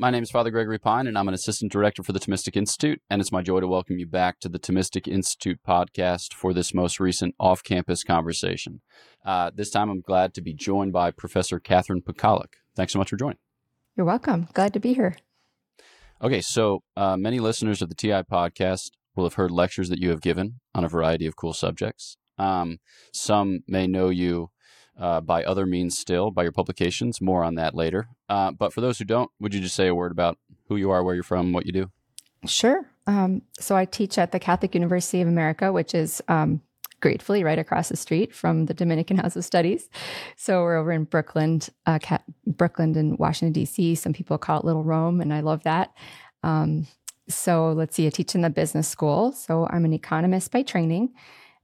My name is Father Gregory Pine, and I'm an assistant director for the Thomistic Institute. And it's my joy to welcome you back to the Thomistic Institute podcast for this most recent off campus conversation. Uh, this time, I'm glad to be joined by Professor Catherine Pakaluk. Thanks so much for joining. You're welcome. Glad to be here. Okay, so uh, many listeners of the TI podcast will have heard lectures that you have given on a variety of cool subjects. Um, some may know you uh, by other means still, by your publications. More on that later. Uh, but for those who don't, would you just say a word about who you are, where you're from, what you do? Sure. Um, so I teach at the Catholic University of America, which is um, gratefully right across the street from the Dominican House of Studies. So we're over in Brookland, uh, Brookland and Washington D.C. Some people call it Little Rome, and I love that. Um, so let's see, I teach in the business school. So I'm an economist by training,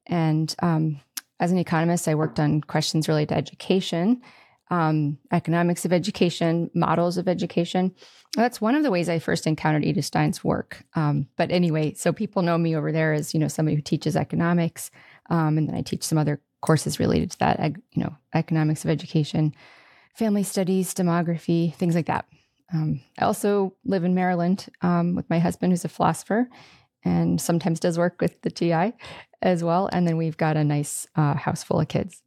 and um, as an economist, I worked on questions related to education, um, economics of education, models of education. That's one of the ways I first encountered Edith Stein's work. Um, but anyway, so people know me over there as you know somebody who teaches economics, um, and then I teach some other courses related to that. You know, economics of education, family studies, demography, things like that. Um, I also live in Maryland um, with my husband, who's a philosopher, and sometimes does work with the TI as well. And then we've got a nice uh, house full of kids.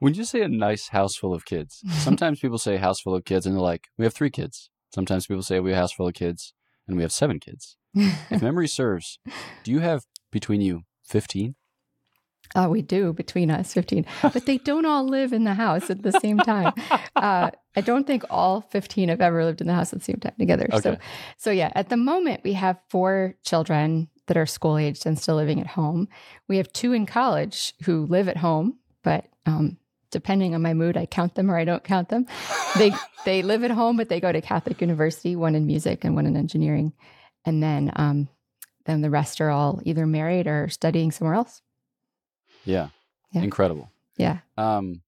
When you say a nice house full of kids, sometimes people say house full of kids and they're like, we have three kids. Sometimes people say we have a house full of kids and we have seven kids. if memory serves, do you have between you 15? Uh, we do between us, 15, but they don't all live in the house at the same time. Uh, I don't think all 15 have ever lived in the house at the same time together. Okay. So, so yeah, at the moment we have four children that are school aged and still living at home. We have two in college who live at home, but um, depending on my mood, I count them or I don't count them. They they live at home, but they go to Catholic University, one in music and one in engineering, and then um, then the rest are all either married or studying somewhere else. Yeah, yeah. incredible. Yeah. Um,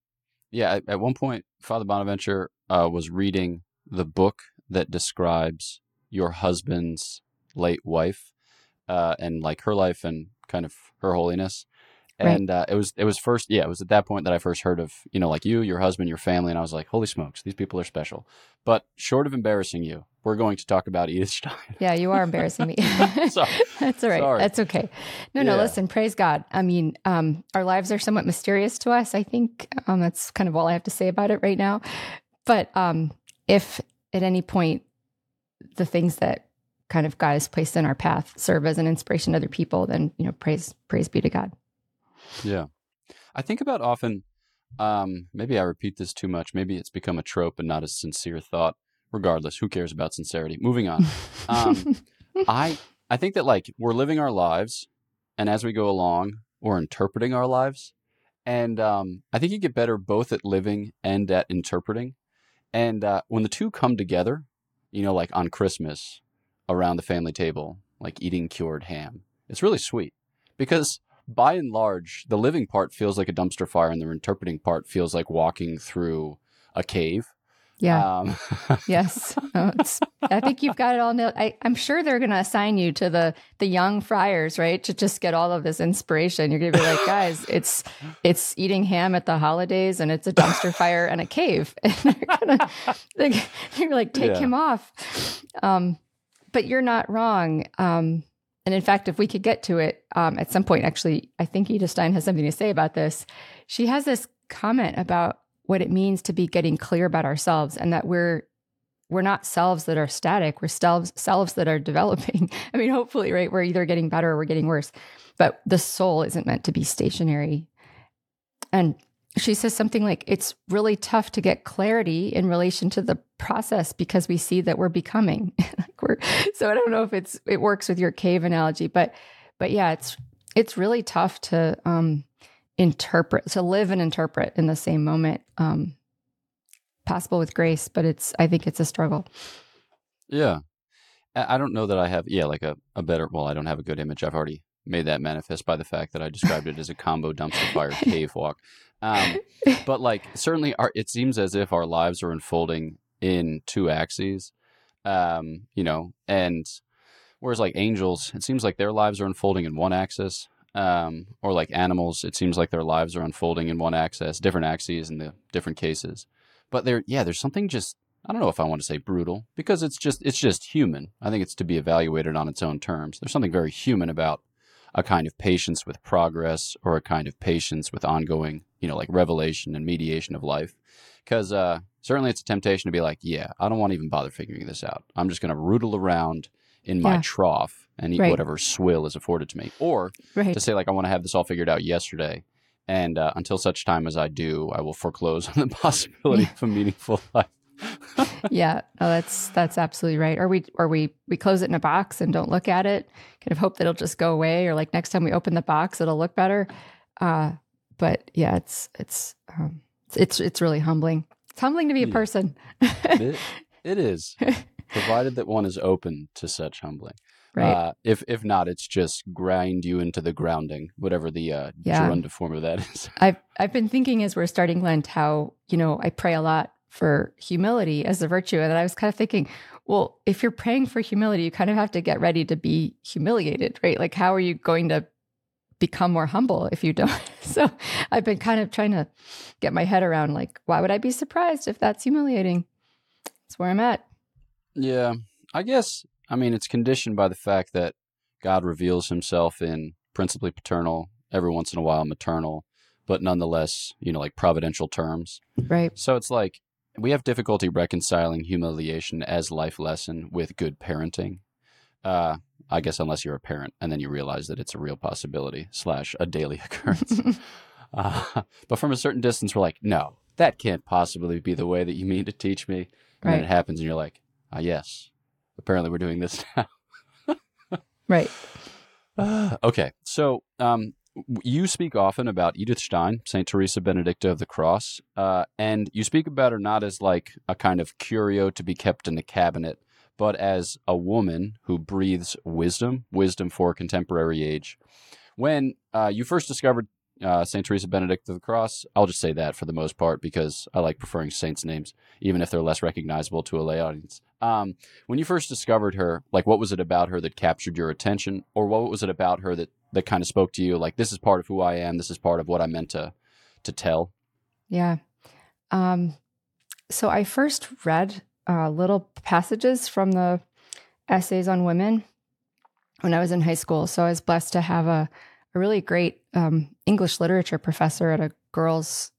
yeah. At, at one point, Father Bonaventure uh, was reading the book that describes your husband's late wife uh, and like her life and kind of her holiness. And right. uh, it was it was first yeah it was at that point that I first heard of you know like you your husband your family and I was like holy smokes these people are special but short of embarrassing you we're going to talk about Edith Stein yeah you are embarrassing me Sorry. that's all right Sorry. that's okay no no yeah. listen praise God I mean um, our lives are somewhat mysterious to us I think um, that's kind of all I have to say about it right now but um, if at any point the things that kind of God has placed in our path serve as an inspiration to other people, then you know, praise praise be to God. Yeah, I think about often. Um, maybe I repeat this too much. Maybe it's become a trope and not a sincere thought. Regardless, who cares about sincerity? Moving on. Um, I I think that like we're living our lives, and as we go along, we're interpreting our lives, and um, I think you get better both at living and at interpreting. And uh, when the two come together, you know, like on Christmas, around the family table, like eating cured ham. It's really sweet because by and large, the living part feels like a dumpster fire and the interpreting part feels like walking through a cave. Yeah. Um. yes. No, I think you've got it all nailed. I, am sure they're going to assign you to the the young friars, right, to just get all of this inspiration. You're going to be like, guys, it's it's eating ham at the holidays, and it's a dumpster fire and a cave, and they're they're, they're like take yeah. him off. Um, but you're not wrong. Um, and in fact, if we could get to it um, at some point, actually, I think Edith Stein has something to say about this. She has this comment about what it means to be getting clear about ourselves and that we're we're not selves that are static we're selves selves that are developing i mean hopefully right we're either getting better or we're getting worse but the soul isn't meant to be stationary and she says something like it's really tough to get clarity in relation to the process because we see that we're becoming. We're, so i don't know if it's it works with your cave analogy but but yeah it's it's really tough to um interpret to live and interpret in the same moment um possible with grace but it's i think it's a struggle. Yeah. I don't know that i have yeah like a, a better well i don't have a good image. I've already made that manifest by the fact that i described it as a combo dumpster fire cave walk um, but like certainly, our, it seems as if our lives are unfolding in two axes. Um, you know, and whereas like angels, it seems like their lives are unfolding in one axis. Um, or like animals, it seems like their lives are unfolding in one axis, different axes in the different cases. But there, yeah, there's something just I don't know if I want to say brutal because it's just it's just human. I think it's to be evaluated on its own terms. There's something very human about a kind of patience with progress or a kind of patience with ongoing, you know, like revelation and mediation of life. Because uh, certainly it's a temptation to be like, yeah, I don't want to even bother figuring this out. I'm just going to rootle around in my Yeah. trough and eat Right. whatever swill is afforded to me. Or Right. to say, like, I want to have this all figured out yesterday. And uh, until such time as I do, I will foreclose on the possibility of a meaningful life. yeah. Oh, that's that's absolutely right. Or we or we we close it in a box and don't look at it. Kind of hope that it'll just go away, or like next time we open the box, it'll look better. Uh, but yeah, it's it's um, it's it's really humbling. It's humbling to be a person. it, it is, provided that one is open to such humbling. right. Uh, if if not, it's just grind you into the grounding, whatever the uh, Yeah. form of that is. I've I've been thinking as we're starting Lent how you know I pray a lot for humility as a virtue, and I was kind of thinking, well, if you're praying for humility, you kind of have to get ready to be humiliated, right? Like, how are you going to become more humble if you don't? So, I've been kind of trying to get my head around, like, why would I be surprised if that's humiliating? That's where I'm at. Yeah, I guess. I mean, it's conditioned by the fact that God reveals Himself in principally paternal, every once in a while maternal, but nonetheless, you know, like providential terms. Right. So it's like we have difficulty reconciling humiliation as life lesson with good parenting. Uh, I guess unless you're a parent and then you realize that it's a real possibility slash a daily occurrence. uh, but from a certain distance, we're like, no, that can't possibly be the way that you mean to teach me. And then it happens, and you're like, ah, yes. Apparently, we're doing this now. right. okay, so um, you speak often about Edith Stein, Saint Teresa Benedicta of the Cross, uh, and you speak about her not as like a kind of curio to be kept in the cabinet, but as a woman who breathes wisdom, wisdom for a contemporary age. When uh, you first discovered uh, Saint Teresa Benedict of the Cross, I'll just say that for the most part because I like preferring saints' names, even if they're less recognizable to a lay audience. Um, when you first discovered her, like what was it about her that captured your attention, or what was it about her that that kind of spoke to you? Like this is part of who I am. This is part of what I meant to to tell. Yeah. Um, so I first read uh, little passages from the essays on women when I was in high school. So I was blessed to have a, a really great um, English literature professor at a girls'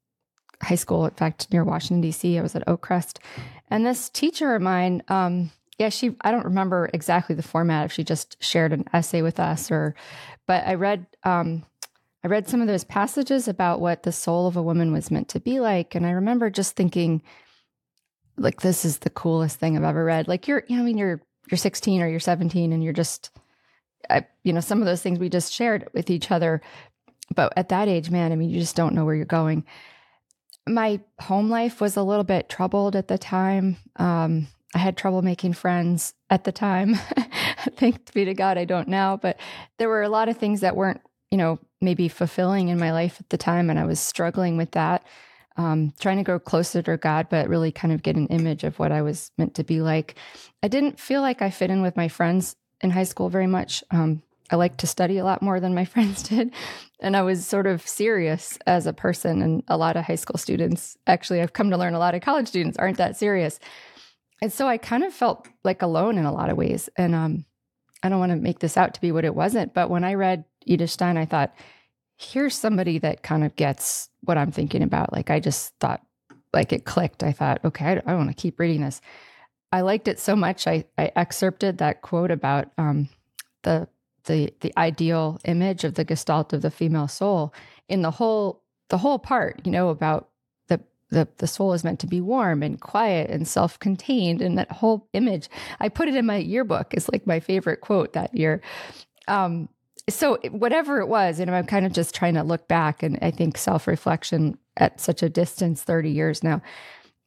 high school. In fact, near Washington D.C. I was at Oakcrest, and this teacher of mine, um, yeah, she I don't remember exactly the format if she just shared an essay with us or, but I read. Um, I read some of those passages about what the soul of a woman was meant to be like. And I remember just thinking, like, this is the coolest thing I've ever read. Like you're, you know, I mean, you're you're 16 or you're 17 and you're just I, you know, some of those things we just shared with each other. But at that age, man, I mean, you just don't know where you're going. My home life was a little bit troubled at the time. Um, I had trouble making friends at the time. Thanks be to God, I don't now. But there were a lot of things that weren't, you know, maybe fulfilling in my life at the time. And I was struggling with that, um, trying to grow closer to God, but really kind of get an image of what I was meant to be like. I didn't feel like I fit in with my friends in high school very much. Um, I like to study a lot more than my friends did. And I was sort of serious as a person. And a lot of high school students, actually, I've come to learn a lot of college students aren't that serious. And so I kind of felt like alone in a lot of ways. And um, I don't want to make this out to be what it wasn't. But when I read Edith Stein, I thought, here's somebody that kind of gets what I'm thinking about. Like, I just thought, like, it clicked. I thought, okay, I, I want to keep reading this. I liked it so much. I, I excerpted that quote about um, the the the ideal image of the gestalt of the female soul in the whole the whole part. You know about the the the soul is meant to be warm and quiet and self contained, and that whole image. I put it in my yearbook. It's like my favorite quote that year. Um, so whatever it was, know, I'm kind of just trying to look back, and I think self reflection at such a distance, thirty years now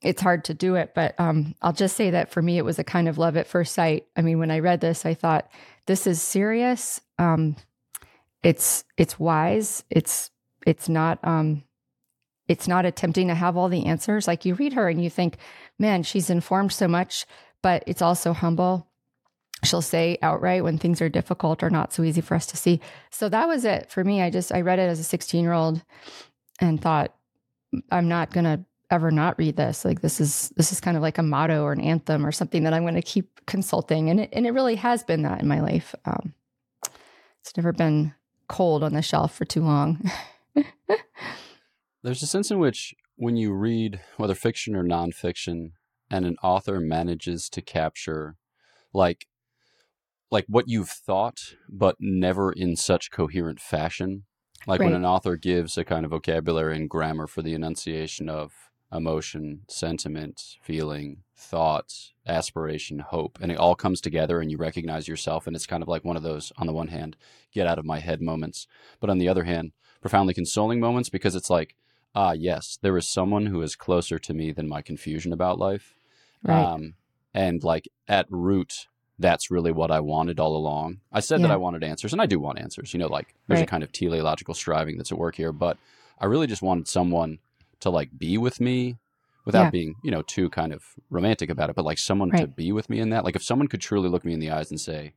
it's hard to do it, but um, I'll just say that for me, it was a kind of love at first sight. I mean, when I read this, I thought this is serious. Um, it's it's wise. It's it's not um, it's not attempting to have all the answers. Like you read her and you think, man, she's informed so much, but it's also humble. She'll say outright when things are difficult or not so easy for us to see. So that was it for me. I just I read it as a 16 year old and thought, I'm not gonna ever not read this. Like this is this is kind of like a motto or an anthem or something that I'm going to keep consulting, and it and it really has been that in my life. Um, it's never been cold on the shelf for too long. There's a sense in which when you read whether fiction or nonfiction, and an author manages to capture like like what you've thought, but never in such coherent fashion. Like right. when an author gives a kind of vocabulary and grammar for the enunciation of emotion, sentiment, feeling, thoughts, aspiration, hope, and it all comes together and you recognize yourself. And it's kind of like one of those, on the one hand, get out of my head moments, but on the other hand, profoundly consoling moments because it's like, ah, yes, there is someone who is closer to me than my confusion about life. Right. Um, and like at root, that's really what I wanted all along. I said yeah. that I wanted answers, and I do want answers. You know, like there's right. a kind of teleological striving that's at work here, but I really just wanted someone to like be with me without yeah. being, you know, too kind of romantic about it, but like someone right. to be with me in that. Like if someone could truly look me in the eyes and say,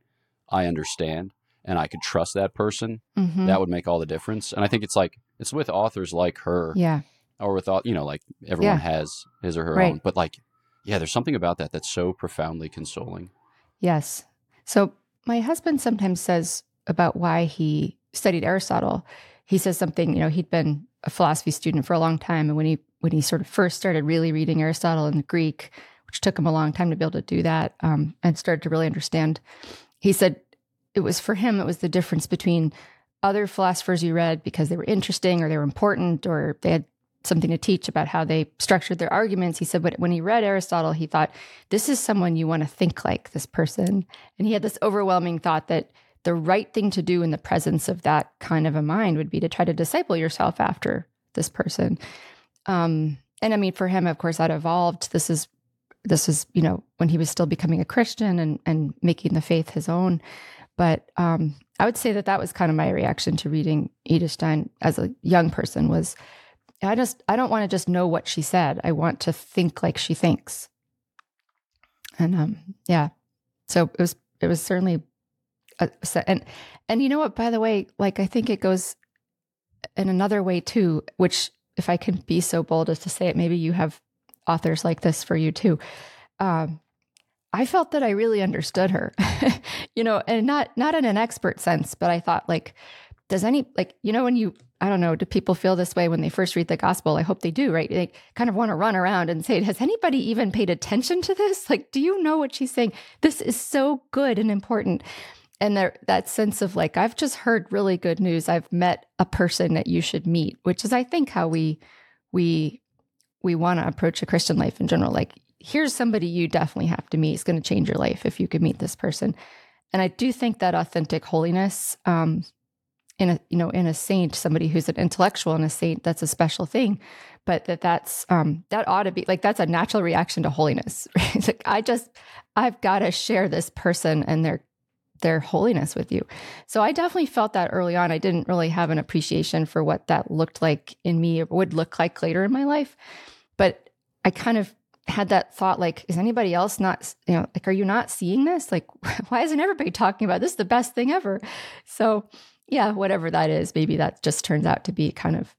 I understand, and I could trust that person, mm-hmm. that would make all the difference. And I think it's like, it's with authors like her. Yeah. Or with all, you know, like everyone yeah. has his or her right. own, but like, yeah, there's something about that that's so profoundly consoling. Yes. So my husband sometimes says about why he studied Aristotle. He says something, you know, he'd been a philosophy student for a long time. And when he when he sort of first started really reading Aristotle in the Greek, which took him a long time to be able to do that, um, and started to really understand, he said it was for him, it was the difference between other philosophers you read because they were interesting or they were important or they had something to teach about how they structured their arguments. He said, but when he read Aristotle, he thought, this is someone you want to think like this person. And he had this overwhelming thought that the right thing to do in the presence of that kind of a mind would be to try to disciple yourself after this person. Um, and I mean, for him, of course, that evolved. This is this is you know when he was still becoming a Christian and and making the faith his own. But um, I would say that that was kind of my reaction to reading Edith Stein as a young person was I just I don't want to just know what she said. I want to think like she thinks. And um yeah. So it was it was certainly and and you know what by the way like I think it goes in another way too which if I can be so bold as to say it maybe you have authors like this for you too. Um I felt that I really understood her. you know, and not not in an expert sense, but I thought like does any like you know when you I don't know, do people feel this way when they first read the gospel? I hope they do, right? They kind of want to run around and say, Has anybody even paid attention to this? Like, do you know what she's saying? This is so good and important. And there, that sense of like, I've just heard really good news. I've met a person that you should meet, which is, I think, how we we we want to approach a Christian life in general. Like, here's somebody you definitely have to meet. It's going to change your life if you could meet this person. And I do think that authentic holiness um, in a you know in a saint somebody who's an intellectual and a saint that's a special thing but that that's um that ought to be like that's a natural reaction to holiness right? like i just i've got to share this person and their their holiness with you so i definitely felt that early on i didn't really have an appreciation for what that looked like in me or would look like later in my life but i kind of had that thought like is anybody else not you know like are you not seeing this like why isn't everybody talking about this is the best thing ever so yeah, whatever that is, maybe that just turns out to be kind of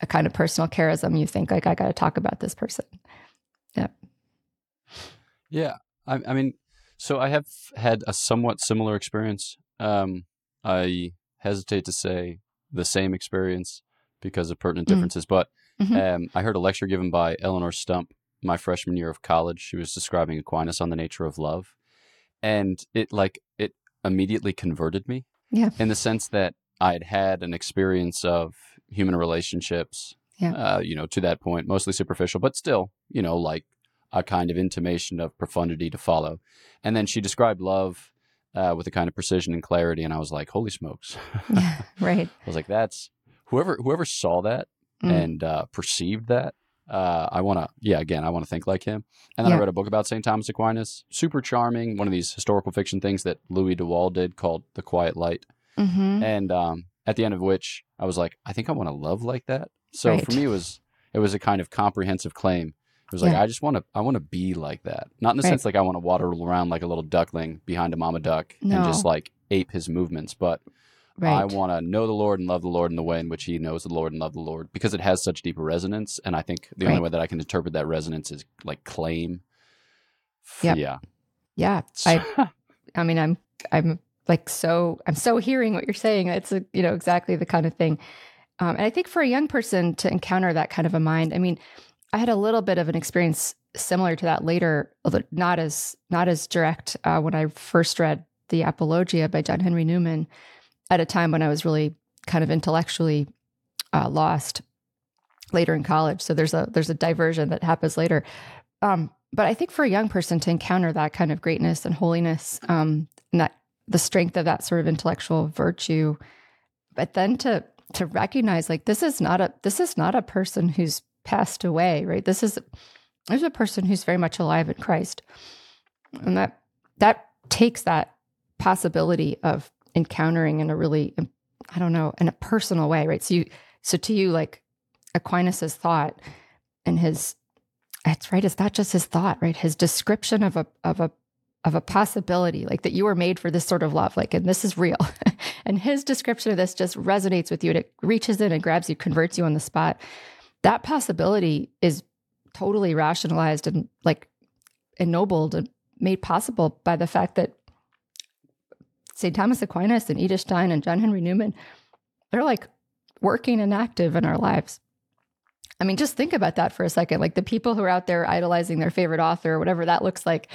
a kind of personal charism. You think like I got to talk about this person. Yeah. Yeah, I, I, mean, so I have had a somewhat similar experience. Um, I hesitate to say the same experience because of pertinent mm-hmm. differences, but mm-hmm. um, I heard a lecture given by Eleonore Stump my freshman year of college. She was describing Aquinas on the nature of love, and it like it immediately converted me yeah. In the sense that I had had an experience of human relationships, yeah. Uh, you know, to that point, mostly superficial, but still, you know, like a kind of intimation of profundity to follow. And then she described love uh, with a kind of precision and clarity, and I was like, "Holy smokes!" yeah, right. I was like, "That's whoever whoever saw that mm. and uh, perceived that uh, I want to, yeah, again, I want to think like him. And then yeah. I read a book about St. Thomas Aquinas, super charming, one of these historical fiction things that Louis de Wohl did called The Quiet Light. Mm-hmm. And um, at the end of which I was like, I think I want to love like that. So right. for me, it was, it was a kind of comprehensive claim. It was like, yeah. I just want to, I want to be like that. Not in the right. sense like I want to waddle around like a little duckling behind a mama duck no. and just like ape his movements, but Right. I want to know the Lord and love the Lord in the way in which He knows the Lord and love the Lord because it has such deep resonance. And I think the only way that I can interpret that resonance is like claim. Yep. Yeah. Yeah. I I mean, I'm I'm like so I'm so hearing what you're saying. It's a, you know exactly the kind of thing. Um, and I think for a young person to encounter that kind of a mind, I mean, I had a little bit of an experience similar to that later, although not as not as direct uh, when I first read the Apologia by John Henry Newman at a time when I was really kind of intellectually uh, lost later in college. So there's a there's a diversion that happens later. Um, but I think for a young person to encounter that kind of greatness and holiness, um, and that the strength of that sort of intellectual virtue, but then to to recognize like this is not a this is not a person who's passed away, right? This is there's a person who's very much alive in Christ, and that that takes that possibility of encountering in a really I don't know in a personal way, right? So you so to you like Aquinas's thought and his it's right it's not just his thought right his description of a of a of a possibility like that you were made for this sort of love like and this is real and his description of this just resonates with you and it reaches in and grabs you converts you on the spot that possibility is totally rationalized and like ennobled and made possible by the fact that St. Thomas Aquinas and Edith Stein and John Henry Newman they're like working and active in our lives I mean, just think about that for a second. Like the people who are out there idolizing their favorite author, or whatever that looks like,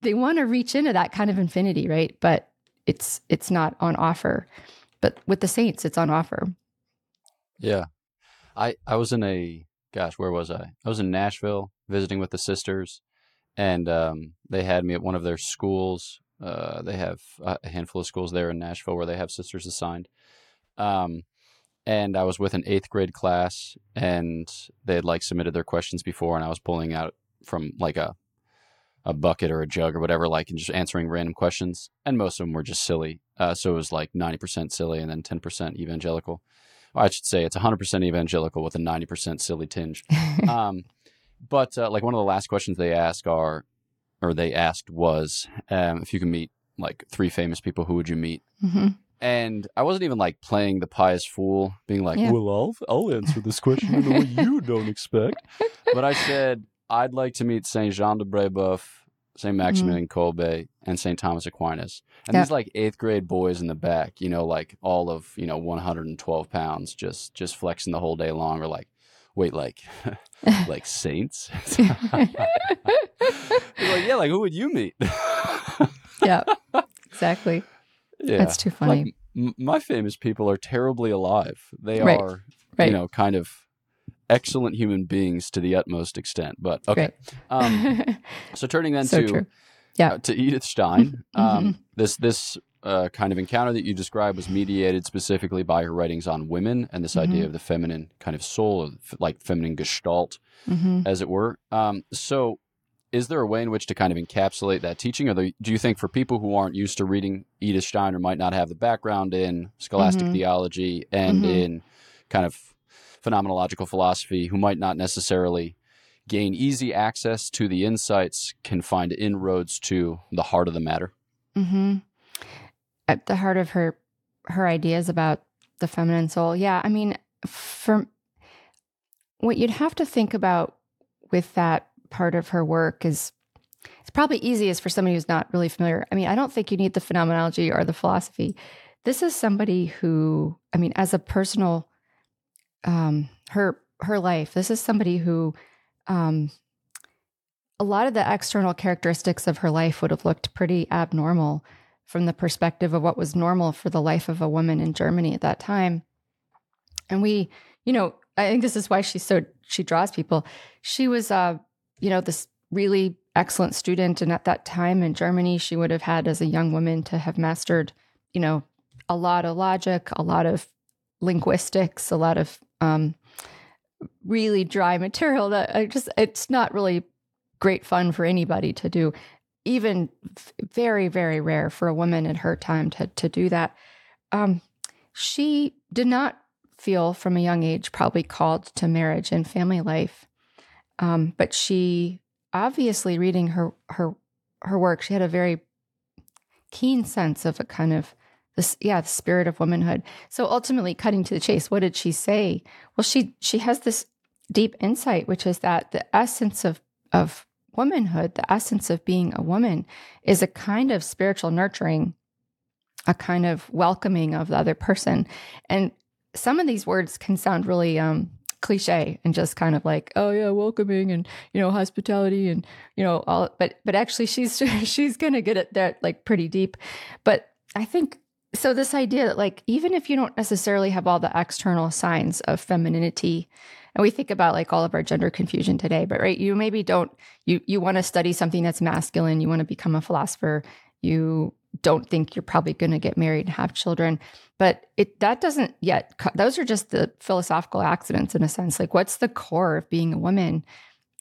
they want to reach into that kind of infinity, right? But it's it's not on offer. But with the saints, it's on offer. Yeah. I I was in a gosh, where was I? I was in Nashville visiting with the sisters and um, they had me at one of their schools. Uh, they have a handful of schools there in Nashville where they have sisters assigned. Um, and I was with an eighth grade class, and they had like submitted their questions before, and I was pulling out from like a a bucket or a jug or whatever, like and just answering random questions, and most of them were just silly. Uh, so it was like ninety percent silly and then ten percent evangelical. I should say it's hundred percent evangelical with a ninety percent silly tinge. um, but uh, like one of the last questions they ask are, or they asked was, um, if you can meet like three famous people, who would you meet? hmm And I wasn't even like playing the pious fool, being like, Yeah. "Well, I'll I'll answer this question in the way you don't expect." But I said I'd like to meet Saint Jean de Brebeuf, Saint Maximilian mm-hmm. Kolbe, and Saint Thomas Aquinas. And Yeah. these like eighth grade boys in the back, you know, like all of you know 112 pounds, just just flexing the whole day long, or like, wait, like like saints? Like, yeah, like who would you meet? yeah, exactly. yeah. That's too funny. Like, m- my famous people are terribly alive. They Right. are, Right. you know, kind of excellent human beings to the utmost extent. But okay. Um, so turning then so to true. Yeah. uh, to Edith Stein, um, Mhm. this this uh, kind of encounter that you described was mediated specifically by her writings on women and this idea Mhm. of the feminine kind of soul, like feminine gestalt, hmm as it were. Um, so, is there a way in which to kind of encapsulate that teaching, or do you think for people who aren't used to reading Edith Stein or might not have the background in scholastic Mhm. theology and Mhm. in kind of phenomenological philosophy, who might not necessarily gain easy access to the insights, can find inroads to the heart of the matter? hmm At the heart of her her ideas about the feminine soul. Yeah, I mean, from what you'd have to think about with that part of her work is it's probably easiest for somebody who's not really familiar. I mean, I don't think you need the phenomenology or the philosophy. This is somebody who, I mean, as a personal, um, her her life. This is somebody who, um, a lot of the external characteristics of her life would have looked pretty abnormal from the perspective of what was normal for the life of a woman in Germany at that time. And we, you know, I think this is why she's so she draws people. She was uh, you know, this really excellent student and at that time in Germany she would have had as a young woman to have mastered, you know, a lot of logic, a lot of linguistics, a lot of um really dry material that I just it's not really great fun for anybody to do. Even very very rare for a woman in her time to to do that. Um she did not feel from a young age probably called to marriage and family life. Um but she obviously reading her her her work she had a very keen sense of a kind of this yeah the spirit of womanhood. So ultimately cutting to the chase what did she say? Well she she has this deep insight which is that the essence of of womanhood the essence of being a woman is a kind of spiritual nurturing a kind of welcoming of the other person. And some of these words can sound really um cliche and just kind of like oh yeah welcoming and you know hospitality and you know all but but actually she's she's gonna get it there like pretty deep. But i think so this idea that like even if you don't necessarily have all the external signs of femininity and we think about like all of our gender confusion today but right you maybe don't you you want to study something that's masculine you want to become a philosopher you don't think you're probably going to get married and have children but it that doesn't yet those are just the philosophical accidents in a sense like what's the core of being a woman?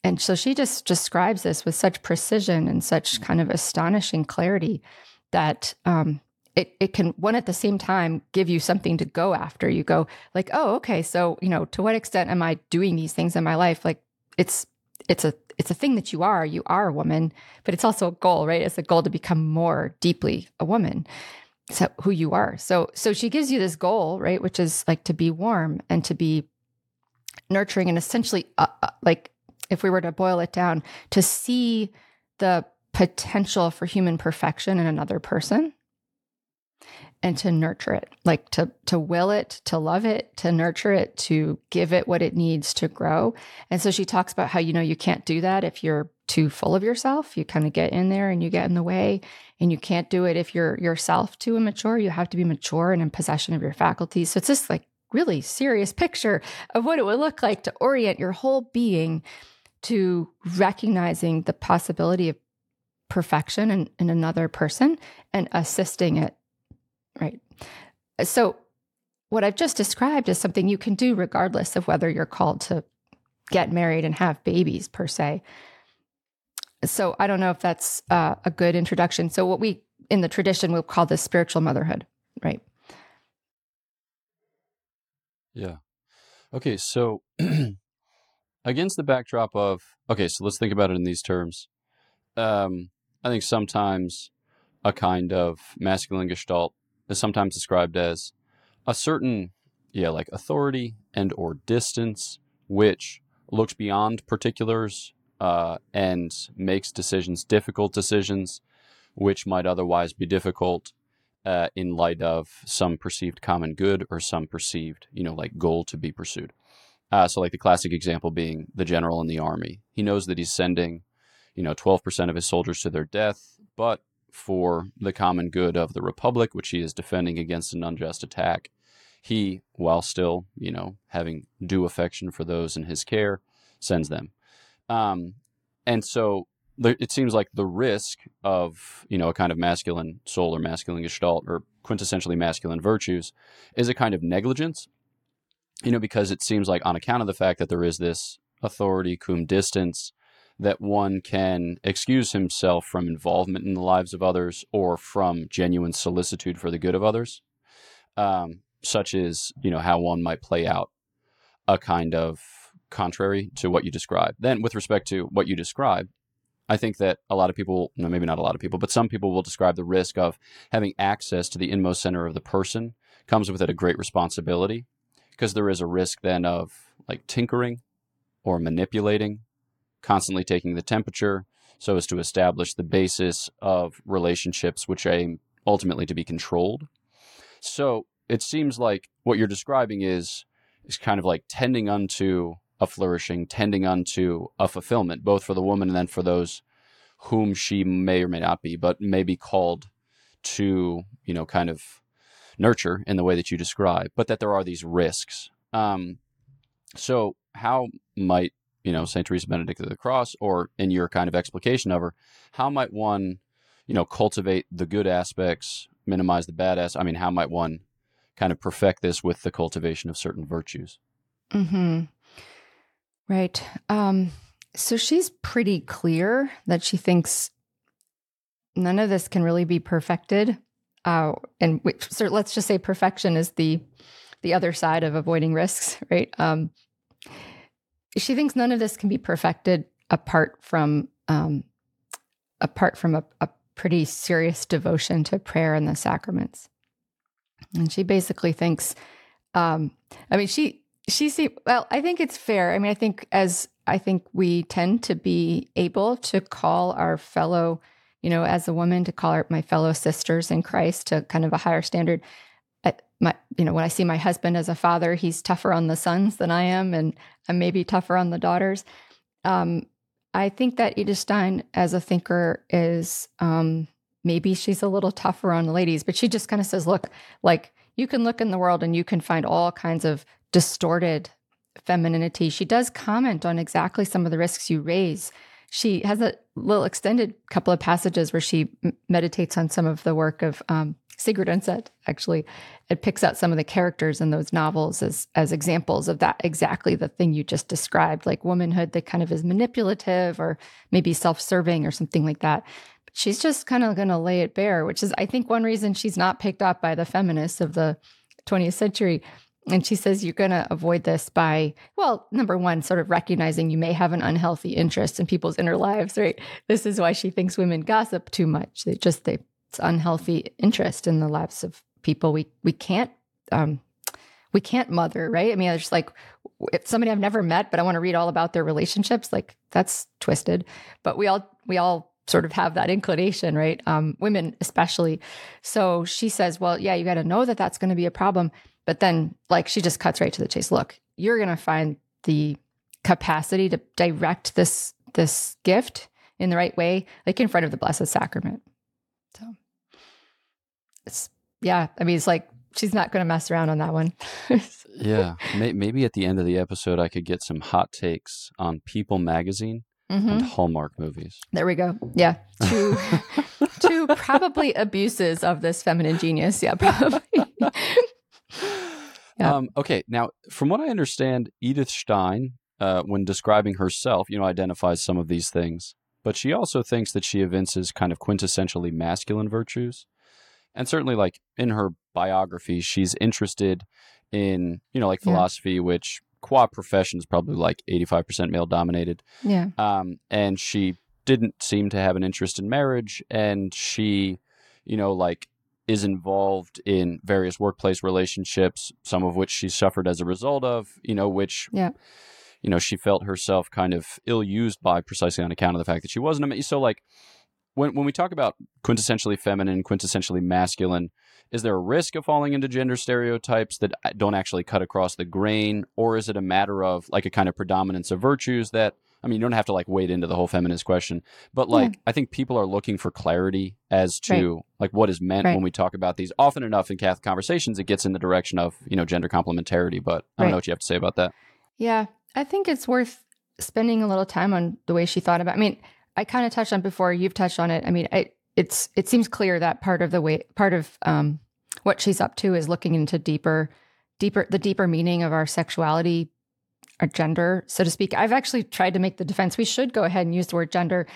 And so she just describes this with such precision and such kind of astonishing clarity that um, it, it can one at the same time give you something to go after. You go like oh okay so you know to what extent am i doing these things in my life? Like it's it's a it's a thing that you are. You are a woman but it's also a goal right? It's a goal to become more deeply a woman. So who you are. So so she gives you this goal right? Which is like to be warm and to be nurturing and essentially uh, uh, like if we were to boil it down to see the potential for human perfection in another person and to nurture it like to to will it to love it to nurture it to give it what it needs to grow. And so she talks about how you know you can't do that if you're too full of yourself. You kind of get in there and you get in the way and you can't do it if you're yourself too immature. You have to be mature and in possession of your faculties. So it's just like really serious picture of what it would look like to orient your whole being to recognizing the possibility of perfection in, in another person and assisting it Right. So, what I've just described is something you can do regardless of whether you're called to get married and have babies, per se. So, I don't know if that's uh, a good introduction. So, what we in the tradition we'll call this spiritual motherhood, right? Yeah. Okay. So, against the backdrop of, okay, so let's think about it in these terms. Um, I think sometimes a kind of masculine gestalt is sometimes described as a certain, yeah, like authority and or distance, which looks beyond particulars uh, and makes decisions, difficult decisions, which might otherwise be difficult uh, in light of some perceived common good or some perceived, you know, like goal to be pursued. Uh, so, like the classic example being the general in the army. He knows that he's sending, you know, 12% of his soldiers to their death, but for the common good of the Republic, which he is defending against an unjust attack. He, while still, you know, having due affection for those in his care, sends them. Um, and so it seems like the risk of, you know, a kind of masculine soul or masculine gestalt or quintessentially masculine virtues is a kind of negligence, you know, because it seems like on account of the fact that there is this authority cum distance, that one can excuse himself from involvement in the lives of others or from genuine solicitude for the good of others, um, such as you know how one might play out a kind of contrary to what you describe. Then, with respect to what you describe, I think that a lot of people, no, maybe not a lot of people, but some people will describe the risk of having access to the inmost center of the person comes with it a great responsibility because there is a risk then of like tinkering or manipulating constantly taking the temperature so as to establish the basis of relationships which aim ultimately to be controlled. So it seems like what you're describing is is kind of like tending unto a flourishing, tending unto a fulfillment, both for the woman and then for those whom she may or may not be, but may be called to, you know, kind of nurture in the way that you describe, but that there are these risks. Um, so how might you know, St. Teresa Benedict of the Cross, or in your kind of explication of her, how might one, you know, cultivate the good aspects, minimize the bad aspects? I mean, how might one kind of perfect this with the cultivation of certain virtues? Hmm. Right. Um, so she's pretty clear that she thinks none of this can really be perfected. Uh, and we, so let's just say perfection is the the other side of avoiding risks, right? Um, she thinks none of this can be perfected apart from um, apart from a, a pretty serious devotion to prayer and the sacraments. And she basically thinks, um, I mean, she she see well, I think it's fair. I mean, I think as I think we tend to be able to call our fellow, you know, as a woman to call our, my fellow sisters in Christ to kind of a higher standard. I, my, you know, when I see my husband as a father, he's tougher on the sons than I am, and I'm maybe tougher on the daughters. Um, I think that Edith Stein, as a thinker, is um, maybe she's a little tougher on the ladies, but she just kind of says, look, like you can look in the world and you can find all kinds of distorted femininity. She does comment on exactly some of the risks you raise. She has a little extended couple of passages where she meditates on some of the work of um, Sigrid Undset, actually. It picks out some of the characters in those novels as, as examples of that exactly the thing you just described, like womanhood that kind of is manipulative or maybe self serving or something like that But she's just kind of going to lay it bare, which is, I think, one reason she's not picked up by the feminists of the 20th century. And she says you're going to avoid this by, well, number one, sort of recognizing you may have an unhealthy interest in people's inner lives, right? This is why she thinks women gossip too much. They just, they, unhealthy interest in the lives of people. We, we can't, um, we can't mother, right? I mean, it's like if somebody I've never met, but I want to read all about their relationships, like that's twisted. But we all, we all sort of have that inclination, right? Um, women especially. So she says, well, yeah, you got to know that that's going to be a problem. But then, like, she just cuts right to the chase. Look, you're going to find the capacity to direct this this gift in the right way, like in front of the Blessed Sacrament. So it's yeah. I mean, it's like she's not going to mess around on that one. yeah, maybe at the end of the episode, I could get some hot takes on People Magazine mm-hmm. and Hallmark movies. There we go. Yeah. Two two probably abuses of this feminine genius. Yeah, probably. yeah. Um, okay. Now, from what I understand, Edith Stein, uh, when describing herself, you know, identifies some of these things, but she also thinks that she evinces kind of quintessentially masculine virtues. And certainly, like in her biography, she's interested in, you know, like philosophy, yeah. which qua profession is probably like 85% male dominated. Yeah. Um, and she didn't seem to have an interest in marriage. And she, you know, like is involved in various workplace relationships, some of which she suffered as a result of, you know, which, yeah. you know, she felt herself kind of ill used by precisely on account of the fact that she wasn't a man. So, like, when, when we talk about quintessentially feminine, quintessentially masculine, is there a risk of falling into gender stereotypes that uh, don't actually cut across the grain or is it a matter of like a kind of predominance of virtues that I mean, you don't have to like wade into the whole feminist question, but like yeah. I think people are looking for clarity as to right. like what is meant right. when we talk about these. Often enough in Catholic conversations, it gets in the direction of you know gender complementarity. But I don't right. know what you have to say about that. Yeah, I think it's worth spending a little time on the way she thought about. I mean, I kind of touched on before. You've touched on it. I mean, it's it seems clear that part of the way part of um, what she's up to is looking into deeper deeper the deeper meaning of our sexuality our gender so to speak i've actually tried to make the defense we should go ahead and use the word gender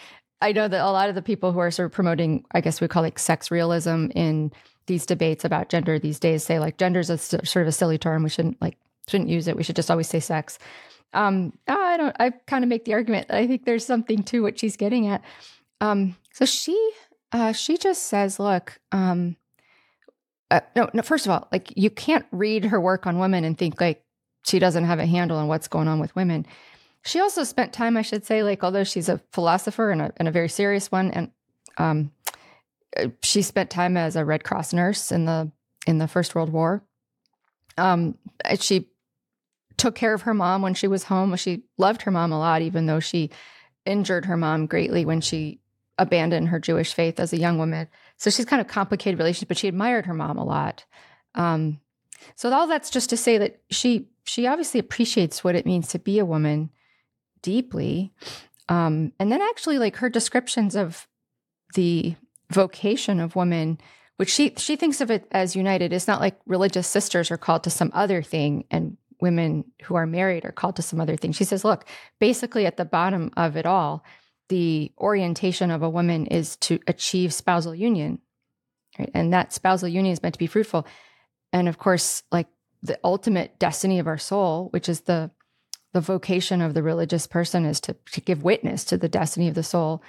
i know that a lot of the people who are sort of promoting i guess we call it sex realism in these debates about gender these days say like gender is a sort of a silly term we shouldn't like shouldn't use it we should just always say sex um i don't i kind of make the argument that i think there's something to what she's getting at um so she uh she just says look um uh, no, no, first of all, like you can't read her work on women and think like she doesn't have a handle on what's going on with women. She also spent time, I should say, like although she's a philosopher and a, and a very serious one, and um, uh, she spent time as a Red Cross nurse in the in the First World War. Um, she took care of her mom when she was home. She loved her mom a lot, even though she injured her mom greatly when she abandoned her Jewish faith as a young woman. So she's kind of complicated relationship, but she admired her mom a lot. Um, so all that's just to say that she she obviously appreciates what it means to be a woman deeply. Um, and then actually like her descriptions of the vocation of women, which she she thinks of it as united. It's not like religious sisters are called to some other thing and women who are married are called to some other thing. She says, look, basically at the bottom of it all the orientation of a woman is to achieve spousal union. Right? And that spousal union is meant to be fruitful. And of course, like the ultimate destiny of our soul, which is the the vocation of the religious person is to, to give witness to the destiny of the soul.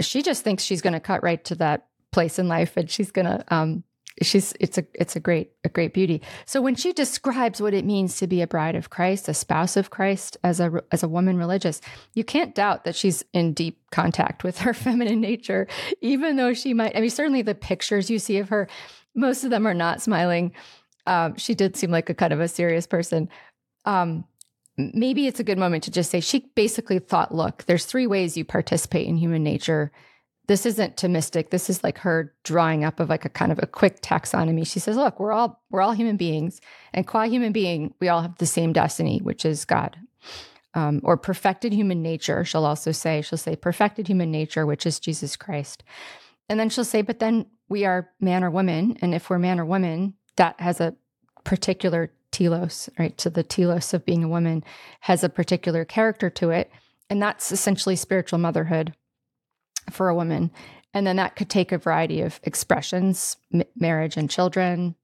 She just thinks she's going to cut right to that place in life and she's going to um, she's it's a it's a great a great beauty. So when she describes what it means to be a bride of Christ, a spouse of Christ, as a as a woman religious, you can't doubt that she's in deep contact with her feminine nature, even though she might. I mean, certainly the pictures you see of her, most of them are not smiling. Um, she did seem like a kind of a serious person. Um, maybe it's a good moment to just say she basically thought, look, there's three ways you participate in human nature this isn't Thomistic. This is like her drawing up of like a kind of a quick taxonomy. She says, look, we're all we're all human beings, and qua human being, we all have the same destiny, which is God. Um, or perfected human nature, she'll also say, she'll say perfected human nature, which is Jesus Christ. And then she'll say, but then we are man or woman. And if we're man or woman, that has a particular telos, right? So the telos of being a woman has a particular character to it. And that's essentially spiritual motherhood for a woman. And then that could take a variety of expressions m- marriage and children,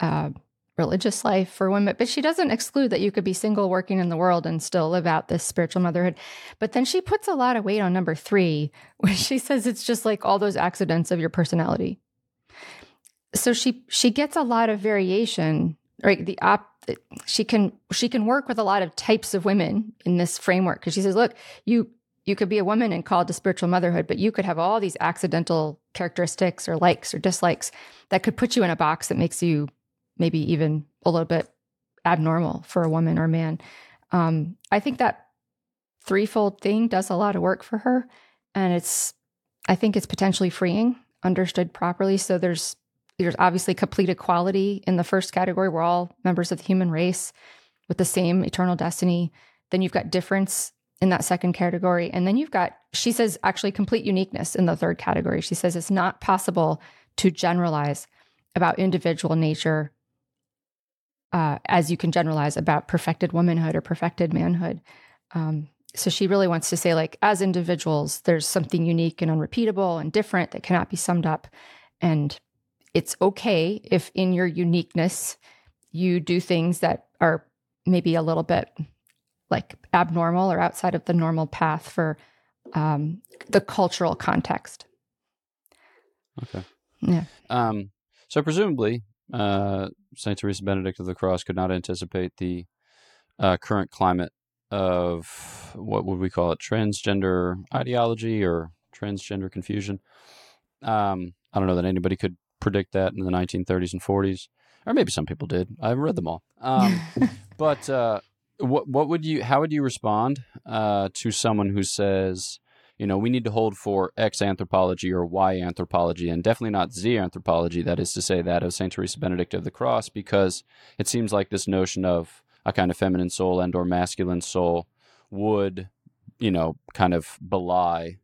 uh, religious life for women. But she doesn't exclude that you could be single, working in the world, and still live out this spiritual motherhood. But then she puts a lot of weight on number three, when she says it's just like all those accidents of your personality. So she she gets a lot of variation, right? The op she can she can work with a lot of types of women in this framework because she says, look, you you could be a woman and called to spiritual motherhood, but you could have all these accidental characteristics or likes or dislikes that could put you in a box that makes you maybe even a little bit abnormal for a woman or man. Um, I think that threefold thing does a lot of work for her, and it's I think it's potentially freeing, understood properly. So there's there's obviously complete equality in the first category. We're all members of the human race with the same eternal destiny. Then you've got difference in that second category. And then you've got, she says, actually complete uniqueness in the third category. She says it's not possible to generalize about individual nature uh, as you can generalize about perfected womanhood or perfected manhood. Um, so she really wants to say, like, as individuals, there's something unique and unrepeatable and different that cannot be summed up. And it's okay if in your uniqueness, you do things that are maybe a little bit like abnormal or outside of the normal path for um, the cultural context. Okay. Yeah. Um, so presumably, uh, Saint Teresa Benedict of the Cross could not anticipate the uh, current climate of what would we call it, transgender ideology or transgender confusion. Um, I don't know that anybody could predict that in the 1930s and 40s, or maybe some people did. I've read them all. Um, but uh, what what would you how would you respond uh, to someone who says you know we need to hold for x anthropology or y anthropology and definitely not z anthropology that is to say that of saint teresa benedict of the cross because it seems like this notion of a kind of feminine soul and or masculine soul would you know kind of belie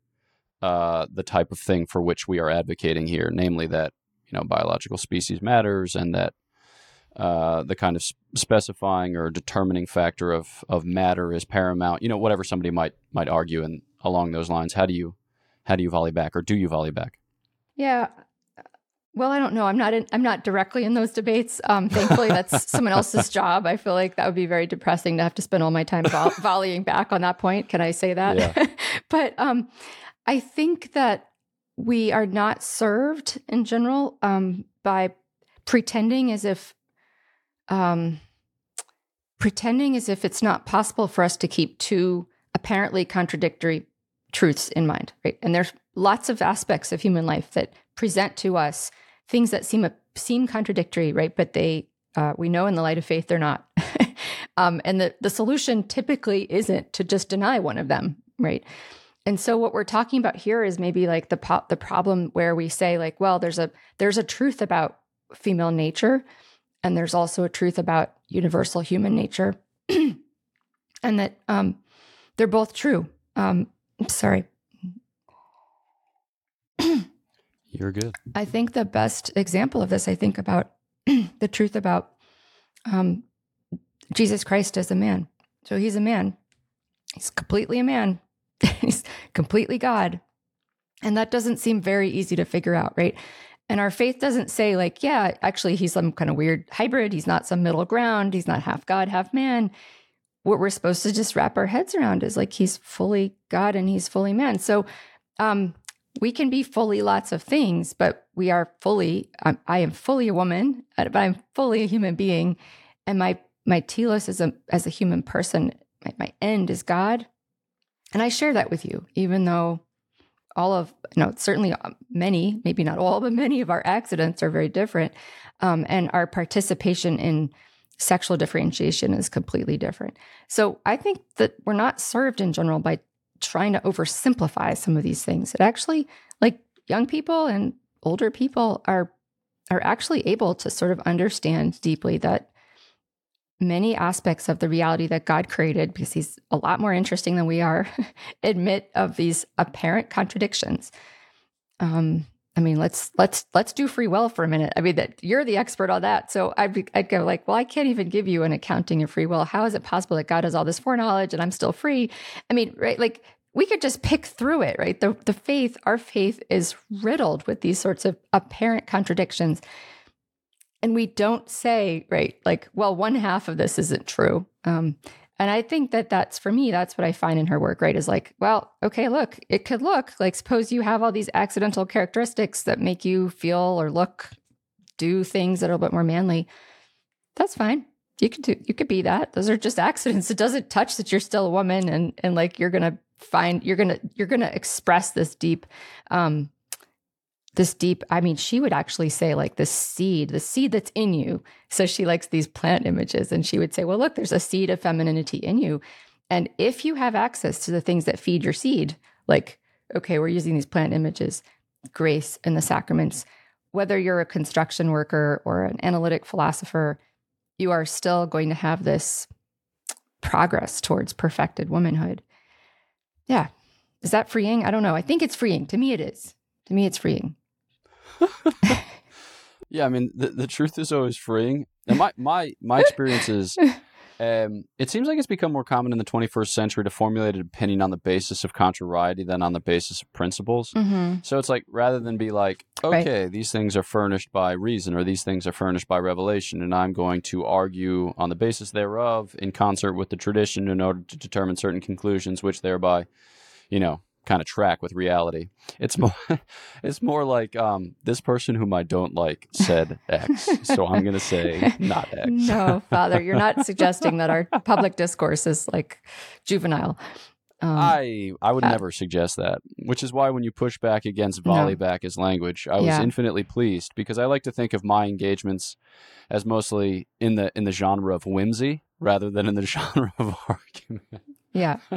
uh, the type of thing for which we are advocating here namely that you know biological species matters and that uh, the kind of specifying or determining factor of of matter is paramount. You know, whatever somebody might might argue and along those lines. How do you how do you volley back, or do you volley back? Yeah. Well, I don't know. I'm not in, I'm not directly in those debates. Um, thankfully, that's someone else's job. I feel like that would be very depressing to have to spend all my time vo- volleying back on that point. Can I say that? Yeah. but um, I think that we are not served in general um, by pretending as if um, pretending as if it's not possible for us to keep two apparently contradictory truths in mind, right? And there's lots of aspects of human life that present to us things that seem seem contradictory, right? But they uh, we know in the light of faith they're not. um, and the the solution typically isn't to just deny one of them, right? And so what we're talking about here is maybe like the po- the problem where we say like, well, there's a there's a truth about female nature, and there's also a truth about universal human nature, and that um, they're both true. Um, sorry. You're good. I think the best example of this, I think about the truth about um, Jesus Christ as a man. So he's a man. He's completely a man. he's completely God. And that doesn't seem very easy to figure out, right? And our faith doesn't say, like, yeah, actually, he's some kind of weird hybrid. He's not some middle ground. He's not half God, half man. What we're supposed to just wrap our heads around is like, he's fully God and he's fully man. So um, we can be fully lots of things, but we are fully, I'm, I am fully a woman, uh, but I'm fully a human being. And my, my telos as a, as a human person, my, my end is God. And I share that with you, even though all of, you know, certainly uh, many, maybe not all, but many of our accidents are very different. Um, and our participation in sexual differentiation is completely different. So I think that we're not served in general by trying to oversimplify some of these things. It actually, like young people and older people are are actually able to sort of understand deeply that many aspects of the reality that God created, because he's a lot more interesting than we are, admit of these apparent contradictions. Um, I mean, let's let's let's do free will for a minute. I mean, that you're the expert on that, so I'd, be, I'd go like, well, I can't even give you an accounting of free will. How is it possible that God has all this foreknowledge and I'm still free? I mean, right? Like we could just pick through it, right? The the faith, our faith, is riddled with these sorts of apparent contradictions, and we don't say, right? Like, well, one half of this isn't true. Um, and I think that that's for me, that's what I find in her work, right? Is like, well, okay, look, it could look like suppose you have all these accidental characteristics that make you feel or look, do things that are a little bit more manly. That's fine. You could do, you could be that. Those are just accidents. It doesn't touch that you're still a woman and and like you're gonna find you're gonna you're gonna express this deep um this deep i mean she would actually say like the seed the seed that's in you. So she likes these plant images and she would say well look there's a seed of femininity in you. And if you have access to the things that feed your seed like okay we're using these plant images grace and the sacraments whether you're a construction worker or an analytic philosopher you are still going to have this progress towards perfected womanhood. Yeah. Is that freeing? I don't know. I think it's freeing. To me it is. To me it's freeing yeah, I mean the the truth is always freeing. And my my my experience is um, it seems like it's become more common in the 21st century to formulate an opinion on the basis of contrariety than on the basis of principles. Mm-hmm. So it's like rather than be like, okay, right. these things are furnished by reason or these things are furnished by revelation, and I'm going to argue on the basis thereof in concert with the tradition in order to determine certain conclusions, which thereby, you know, kind of track with reality. It's more it's more like um, this person whom I don't like said X, so I'm going to say not X. no, Father, you're not suggesting that our public discourse is like juvenile. Um, I I would uh, never suggest that, which is why when you push back against volley no. back as language, I was yeah. infinitely pleased because I like to think of my engagements as mostly in the in the genre of whimsy rather than in the genre of argument. Yeah.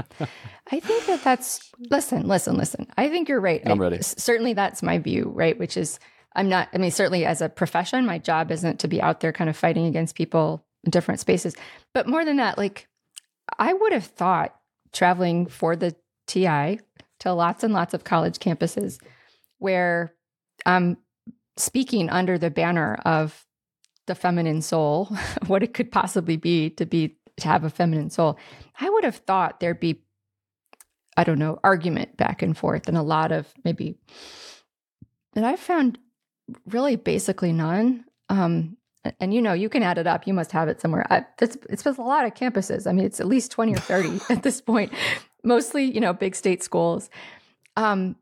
I think that that's, listen, listen, listen. I think you're right. I'm ready. I, certainly that's my view, right? Which is, I'm not, I mean, certainly as a profession, my job isn't to be out there kind of fighting against people in different spaces. But more than that, like, I would have thought traveling for the TI to lots and lots of college campuses where I'm speaking under the banner of the feminine soul, what it could possibly be to be to have a feminine soul. I would have thought there'd be, I don't know, argument back and forth and a lot of maybe, but I found really basically none. Um, and you know, you can add it up. You must have it somewhere. I, it's it's with a lot of campuses. I mean, it's at least twenty or thirty at this point. Mostly, you know, big state schools. Um,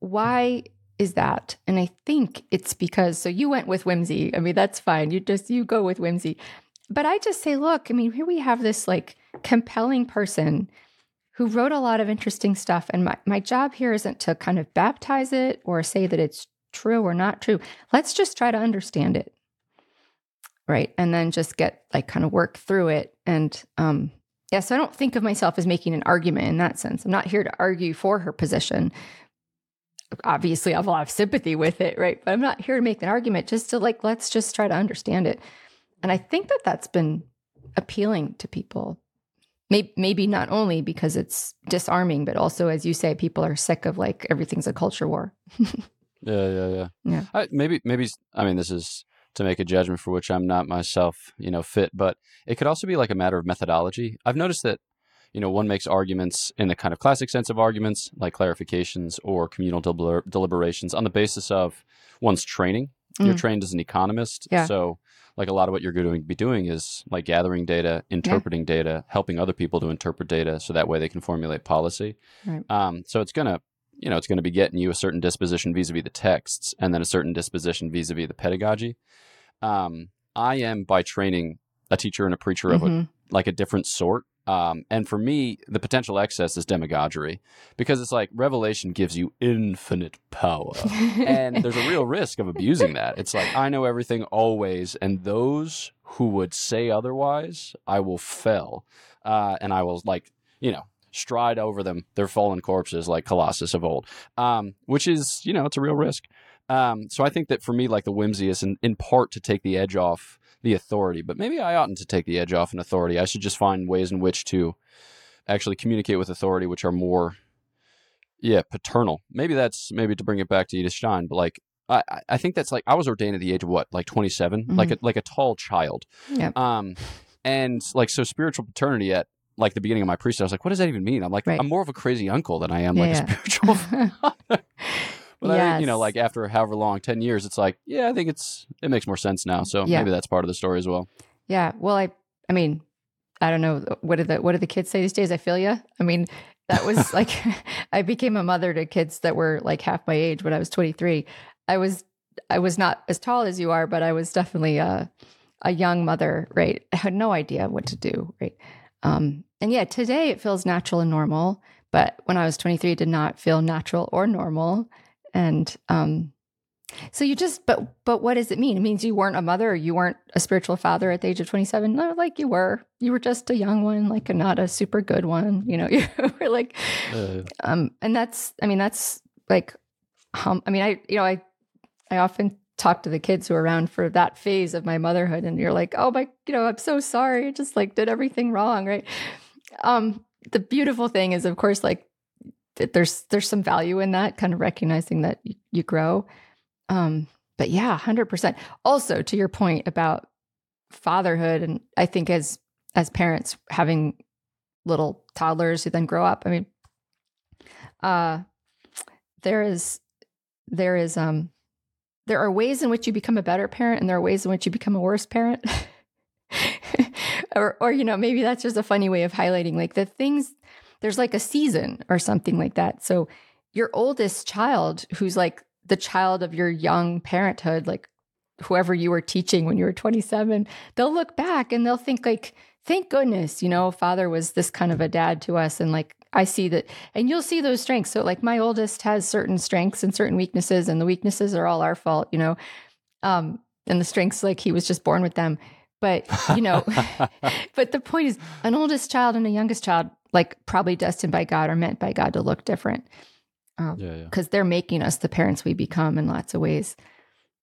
why is that? And I think it's because so you went with whimsy. I mean, that's fine. You just you go with whimsy. But I just say, look, I mean, here we have this like compelling person who wrote a lot of interesting stuff. And my, my job here isn't to kind of baptize it or say that it's true or not true. Let's just try to understand it. Right. And then just get like kind of work through it. And um, yeah, so I don't think of myself as making an argument in that sense. I'm not here to argue for her position. Obviously, I have a lot of sympathy with it, right? But I'm not here to make an argument, just to like, let's just try to understand it. And I think that that's been appealing to people. Maybe, maybe not only because it's disarming, but also, as you say, people are sick of like everything's a culture war. yeah, yeah, yeah. Yeah. I, maybe, maybe. I mean, this is to make a judgment for which I'm not myself, you know, fit. But it could also be like a matter of methodology. I've noticed that, you know, one makes arguments in the kind of classic sense of arguments, like clarifications or communal deliber- deliberations, on the basis of one's training. Mm. You're trained as an economist, yeah. so like a lot of what you're going to be doing is like gathering data, interpreting yeah. data, helping other people to interpret data, so that way they can formulate policy. Right. Um, so it's gonna you know, it's going to be getting you a certain disposition vis-a-vis the texts, and then a certain disposition vis-a-vis the pedagogy. Um, I am by training a teacher and a preacher of a, Mhm. like a different sort. Um, and for me, the potential excess is demagoguery because it's like revelation gives you infinite power. and there's a real risk of abusing that. It's like, I know everything always, and those who would say otherwise, I will fell. Uh, and I will, like, you know, stride over them, their fallen corpses, like Colossus of old, um, which is, you know, it's a real risk. Um, so I think that for me, like the whimsy is in, in part to take the edge off the authority, but maybe I oughtn't to take the edge off an authority. I should just find ways in which to actually communicate with authority, which are more, yeah, paternal. Maybe that's maybe to bring it back to Edith Stein, but like I, I- think that's like I was ordained at the age of what, like twenty like a like a tall child. Yep. Um, and like so spiritual paternity at like the beginning of my priesthood, I was like, what does that even mean? I'm like, Right. I'm more of a crazy uncle than I am like Yeah, a spiritual But I you know, like after however long, ten years, it's like, yeah, I think it's it makes more sense now. So Yeah. maybe that's part of the story as well. Yeah. Well, I, I mean, I don't know. What do the What do the kids say these days? I feel you. I mean, that was like, I became a mother to kids that were like half my age when I was 23. I was, I was not as tall as you are, but I was definitely a, a young mother. Right. I had no idea what to do. Right. Um, and yeah, today it feels natural and normal, but when I was 23, it did not feel natural or normal. And um, so you just, but but what does it mean? It means you weren't a mother, you weren't a spiritual father at the age of twenty seven. No, like you were. You were just a young one, like a, not a super good one. You know, you were like, Uh, um, and that's, I mean, that's like, um, I mean, I, you know, I, I often talk to the kids who are around for that phase of my motherhood, and you're like, oh my, you know, I'm so sorry, I just like did everything wrong, right? Um, the beautiful thing is, of course, like there's there's some value in that kind of recognizing that you, you grow. Um, but yeah, hundred percent. Also, to your point about fatherhood, and I think as as parents having little toddlers who then grow up, I mean, uh, there is there is um there are ways in which you become a better parent, and there are ways in which you become a worse parent. or or you know maybe that's just a funny way of highlighting like the things there's like a season or something like that. So your oldest child who's like the child of your young parenthood like whoever you were teaching when you were 27 they'll look back and they'll think like thank goodness you know father was this kind of a dad to us. And like i see that and you'll see those strengths. So like my oldest has certain strengths and certain weaknesses and the weaknesses are all our fault you know um and the strengths like he was just born with them. But you know but the point is an oldest child and a youngest child like probably destined by god or meant by god to look different yeah, yeah, because they're making us the parents we become in lots of ways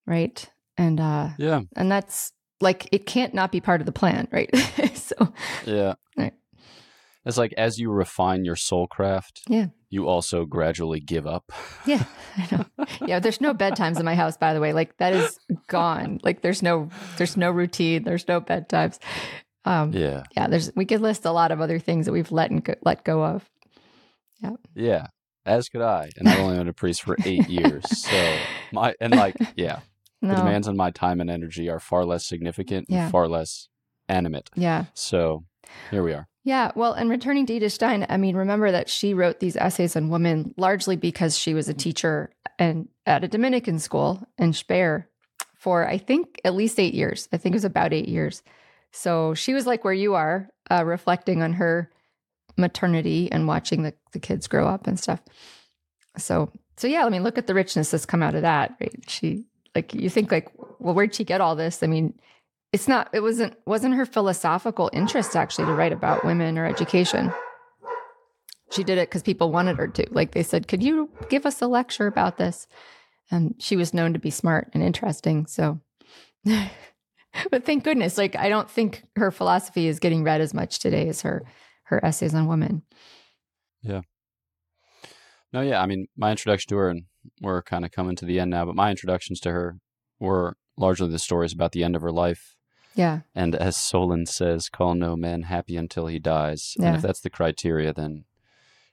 right? And uh yeah, and that's like it can't not be part of the plan right? So yeah. Right. It's like as you refine your soul craft, Yeah. you also gradually give up. yeah i know. Yeah there's no bedtimes in my house by the way. Like that is gone. Like there's no there's no routine. There's no bedtimes um Yeah, yeah there's we could list a lot of other things that we've let and go, let go of yeah. Yeah. As could I, and I've only been a priest for eight years. So my and like, yeah, no the demands on my time and energy are far less significant, and far less animate. yeah So here we are. Yeah, well, and returning to Edith Stein, I mean, remember that she wrote these essays on women largely because she was a teacher and at a Dominican school in Speyer for I think at least eight years. I think it was about eight years. So she was like where you are, uh, reflecting on her maternity and watching the, the kids grow up and stuff. So so yeah, I mean, look at the richness that's come out of that, right? She like you think like, well, where'd she get all this? I mean, it's not it wasn't wasn't her philosophical interest actually to write about women or education she did it because people wanted her to like they said could you give us a lecture about this and she was known to be smart and interesting so but thank goodness like i don't think her philosophy is getting read as much today as her her essays on women Yeah. No, yeah. I mean, my introduction to her, and we're kind of coming to the end now, but my introductions to her were largely the stories about the end of her life. yeah And as Solon says, call no man happy until he dies. Yeah. And if that's the criteria, then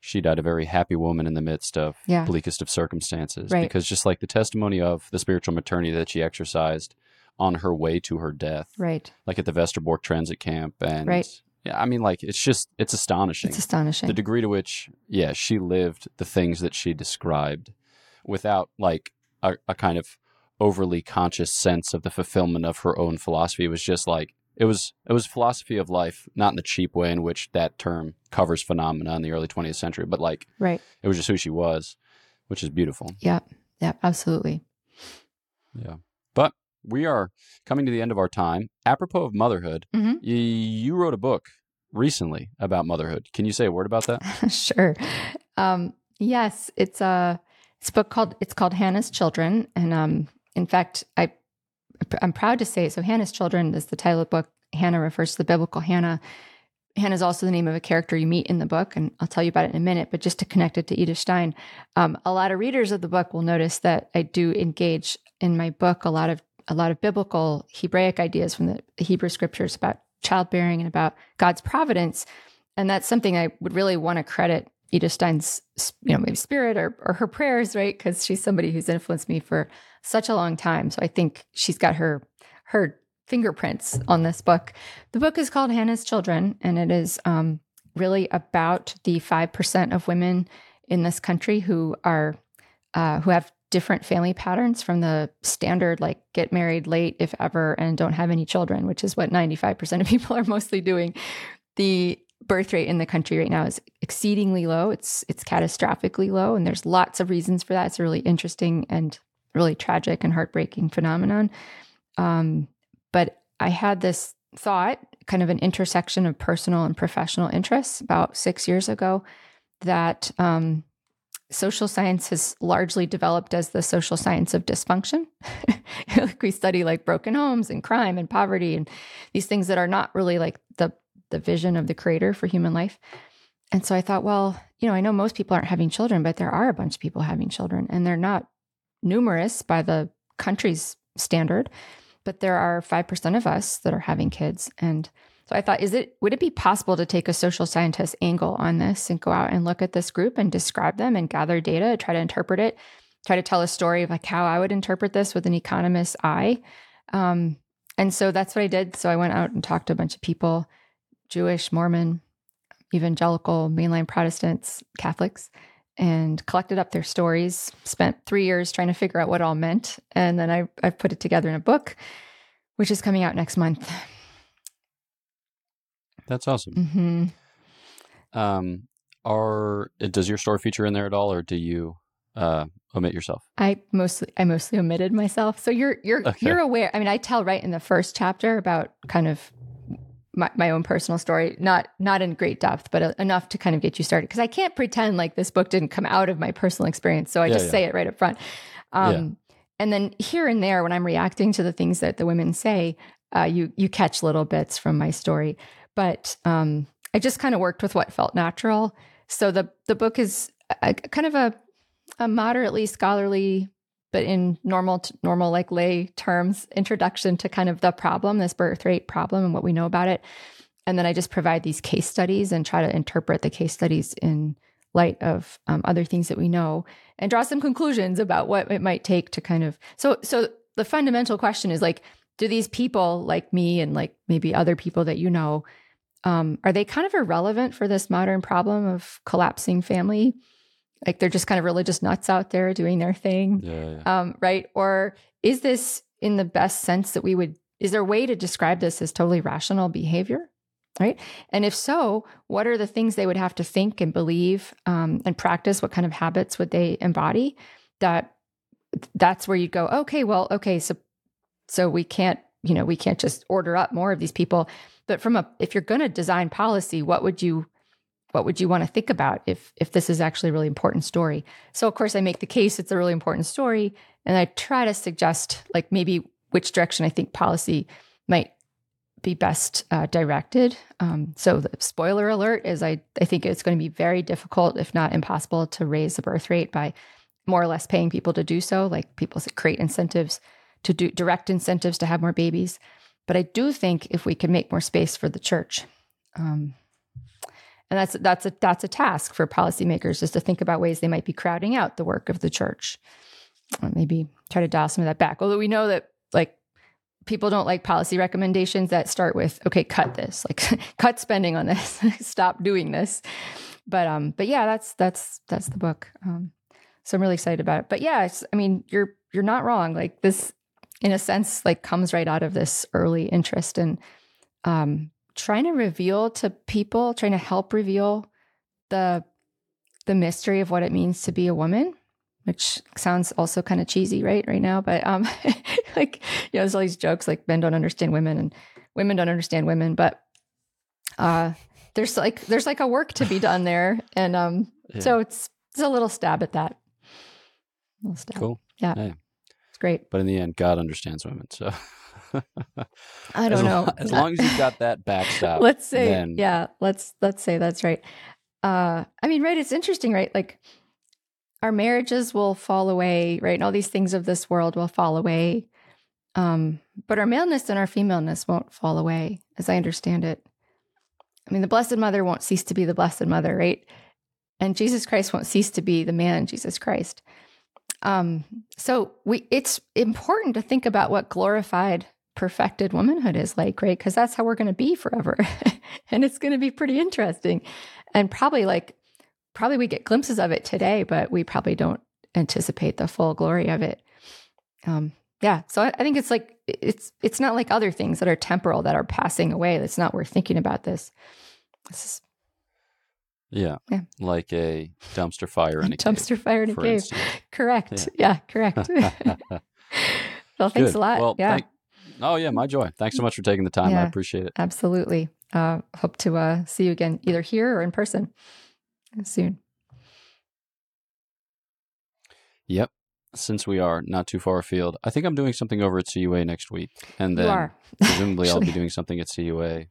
she died a very happy woman in the midst of Yeah. bleakest of circumstances. Right. Because just like the testimony of the spiritual maternity that she exercised on her way to her death, right like at the Westerbork transit camp and Right. Yeah, I mean, like it's just it's astonishing. It's astonishing. the degree to which, yeah, she lived the things that she described without like a, a kind of overly conscious sense of the fulfillment of her own philosophy. It was just like it was it was philosophy of life, not in the cheap way in which that term covers phenomena in the early 20th century, but like right. it was just who she was, which is beautiful. Yeah. Yeah. Absolutely. Yeah. We are coming to the end of our time. Apropos of motherhood, Mhm. y- you wrote a book recently about motherhood. Can you say a word about that? sure. Um, yes, it's a it's a book called it's called Hannah's Children, and um, in fact, I I'm proud to say so. Hannah's Children is the title of the book. Hannah refers to the biblical Hannah. Hannah is also the name of a character you meet in the book, and I'll tell you about it in a minute. But just to connect it to Edith Stein, um, a lot of readers of the book will notice that I do engage in my book a lot of a lot of biblical Hebraic ideas from the Hebrew scriptures about childbearing and about God's providence, and that's something I would really want to credit Edith Stein's, you know, maybe spirit or, or her prayers, right? Because she's somebody who's influenced me for such a long time. So I think she's got her her fingerprints on this book. The book is called Hannah's Children, and it is um, really about the five percent of women in this country who are uh, who have different family patterns from the standard like get married late if ever and don't have any children which is what 95% of people are mostly doing. The birth rate in the country right now is exceedingly low. It's it's catastrophically low and there's lots of reasons for that. It's a really interesting and really tragic and heartbreaking phenomenon. Um, but i had this thought kind of an intersection of personal and professional interests about six years ago that um, social science has largely developed as the social science of dysfunction. like we study like broken homes and crime and poverty and these things that are not really like the the vision of the creator for human life. And so I thought, well, you know, I know most people aren't having children, but there are a bunch of people having children and they're not numerous by the country's standard, but there are 5% of us that are having kids and so I thought, is it would it be possible to take a social scientist angle on this and go out and look at this group and describe them and gather data, try to interpret it, try to tell a story of like how I would interpret this with an economist's eye. Um, and so that's what I did. So I went out and talked to a bunch of people, Jewish, Mormon, evangelical, mainline Protestants, Catholics, and collected up their stories. Spent three years trying to figure out what all meant, and then I I put it together in a book, which is coming out next month. That's awesome. hmm Um, are does your story feature in there at all, or do you uh, omit yourself? I mostly I mostly omitted myself. So you're you're Okay. you're aware. I mean, I tell right in the first chapter about kind of my, my own personal story, not not in great depth, but uh, enough to kind of get you started. Because I can't pretend like this book didn't come out of my personal experience. So I Yeah, just yeah. say it right up front. Um, And then here and there, when I'm reacting to the things that the women say, uh, you you catch little bits from my story. But um, I just kind of worked with what felt natural. So the the book is a, kind of a a moderately scholarly but in normal normal like lay terms introduction to kind of the problem this birth rate problem and what we know about it and then i just provide these case studies and try to interpret the case studies in light of um, other things that we know and draw some conclusions about what it might take to kind of so so the fundamental question is like do these people like me and like maybe other people that you know um, are they kind of irrelevant for this modern problem of collapsing family like they're just kind of religious nuts out there doing their thing Yeah, yeah. um, right? Or is this in the best sense that we would? Is there a way to describe this as totally rational behavior, right? And if so, what are the things they would have to think and believe um, and practice? What kind of habits would they embody? That that's where you go. Okay, well, okay, so so we can't, you know, we can't just order up more of these people. But from a, if you're going to design policy, what would you what would you want to think about if if this is actually a really important story? So of course i make the case it's a really important story and i try to suggest like maybe which direction i think policy might be best uh, directed. Um, so the spoiler alert is I, I think it's going to be very difficult if not impossible to raise the birth rate by more or less paying people to do so like people create incentives to do direct incentives to have more babies. But i do think if we can make more space for the church um, and that's that's a that's a task for policymakers is to think about ways they might be crowding out the work of the church. Or maybe try to dial some of that back. Although we know that like people don't like policy recommendations that start with okay cut this like cut spending on this stop doing this. But um but yeah that's that's that's the book. Um so i'm really excited about it. But yeah i mean you're you're not wrong. Like this in a sense like comes right out of this early interest in um trying to reveal to people trying to help reveal the the mystery of what it means to be a woman which sounds also kind of cheesy, right? Right now, but um, like you know, there's all these jokes like men don't understand women and women don't understand women, but uh, there's like there's like a work to be done there, and um, yeah. so it's it's a little stab at that. Little stab. Cool. Yeah, hey. It's great. But in the end, God understands women, so. I don't as know. Long, as long as you've got that backstop. let's say, then... yeah, let's let's say that's right. Uh, I mean, right? It's interesting, right? Like our marriages will fall away, right? And all these things of this world will fall away. Um, but our maleness and our femaleness won't fall away, as I understand it. I mean, the Blessed Mother won't cease to be the Blessed Mother, right? And Jesus Christ won't cease to be the man, Jesus Christ. Um, so we it's important to think about what glorified, perfected womanhood is like, right? Because that's how we're going to be forever. and it's going to be pretty interesting. And probably like probably we get glimpses of it today, but we probably don't anticipate the full glory of it. Um, yeah, so I, I think it's like it's it's not like other things that are temporal that are passing away. That's not worth thinking about this. This is yeah. yeah. Like a dumpster fire in a dumpster cave, fire in a cave. Instance. Correct. Yeah, yeah correct. well, thanks Good. a lot. Well, yeah. Thank, oh yeah, my joy. Thanks so much for taking the time. Yeah, I appreciate it. Absolutely. Uh, hope to uh, see you again, either here or in person soon. Yep. Since we are not too far afield, I think I'm doing something over at CUA next week, and then presumably I'll be doing something at CUA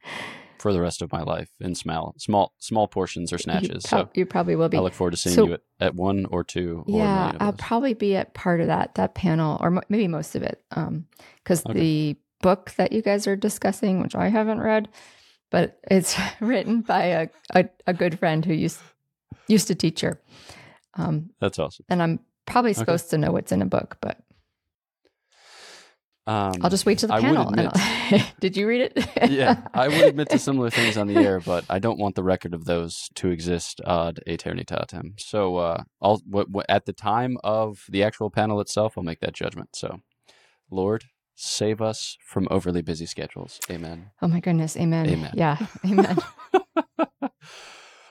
for the rest of my life in small, small, small portions or snatches. You, pro- so you probably will be. I look forward to seeing so, you at, at, one or two. Yeah, or I'll probably be at part of that that panel, or maybe most of it, because um, okay. the book that you guys are discussing, which I haven't read, but it's written by a, a, a good friend who used used to teach her. Um, That's awesome. And I'm probably supposed okay. to know what's in a book, but um, I'll just wait to the I panel. Admit, did you read it? yeah, I would admit to similar things on the air, but I don't want the record of those to exist ad aeternitatem. So, uh, I'll w- w- at the time of the actual panel itself, I'll make that judgment. So, Lord, save us from overly busy schedules. Amen. Oh my goodness. Amen. Amen. Yeah. Amen.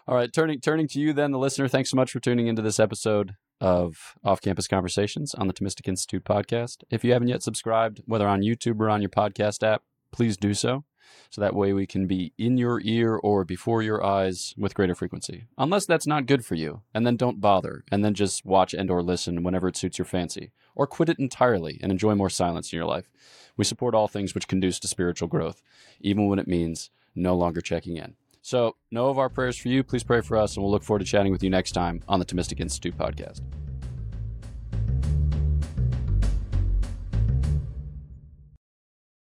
All right, turning turning to you then, the listener. Thanks so much for tuning into this episode of Off Campus Conversations on the Thomistic Institute podcast. If you haven't yet subscribed, whether on YouTube or on your podcast app, please do so. So that way we can be in your ear or before your eyes with greater frequency. Unless that's not good for you, and then don't bother, and then just watch and or listen whenever it suits your fancy, or quit it entirely and enjoy more silence in your life. We support all things which conduce to spiritual growth, even when it means no longer checking in. So, know of our prayers for you. Please pray for us, and we'll look forward to chatting with you next time on the Thomistic Institute podcast.